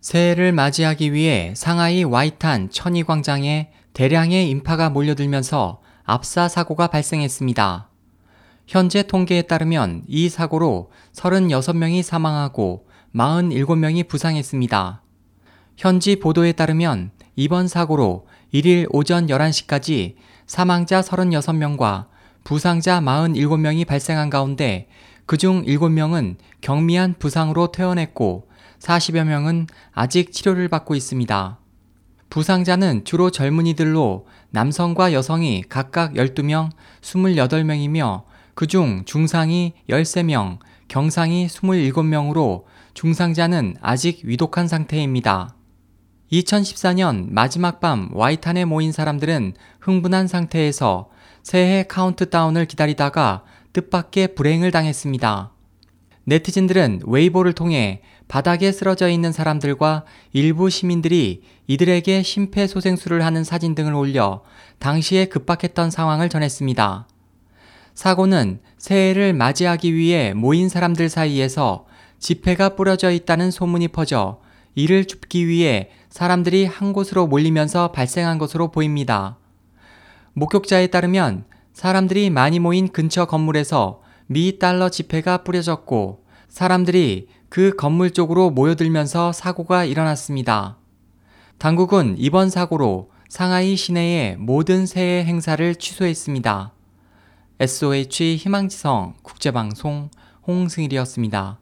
새해를 맞이하기 위해 상하이 와이탄 천이광장에 대량의 인파가 몰려들면서 압사 사고가 발생했습니다. 현재 통계에 따르면 이 사고로 36명이 사망하고 47명이 부상했습니다. 현지 보도에 따르면 이번 사고로 1일 오전 11시까지 사망자 36명과 부상자 47명이 발생한 가운데 그중 7명은 경미한 부상으로 퇴원했고 40여 명은 아직 치료를 받고 있습니다. 부상자는 주로 젊은이들로 남성과 여성이 각각 12명, 28명이며 그중 중상이 13명, 경상이 27명으로 중상자는 아직 위독한 상태입니다. 2014년 마지막 밤 와이탄에 모인 사람들은 흥분한 상태에서 새해 카운트다운을 기다리다가 뜻밖의 불행을 당했습니다. 네티즌들은 웨이보를 통해 바닥에 쓰러져 있는 사람들과 일부 시민들이 이들에게 심폐소생술을 하는 사진 등을 올려 당시에 급박했던 상황을 전했습니다. 사고는 새해를 맞이하기 위해 모인 사람들 사이에서 지폐가 뿌려져 있다는 소문이 퍼져 이를 줍기 위해 사람들이 한 곳으로 몰리면서 발생한 것으로 보입니다. 목격자에 따르면 사람들이 많이 모인 근처 건물에서 미 달러 지폐가 뿌려졌고 사람들이 그 건물 쪽으로 모여들면서 사고가 일어났습니다. 당국은 이번 사고로 상하이 시내의 모든 새해 행사를 취소했습니다. SOH 희망지성 국제방송 홍승일이었습니다.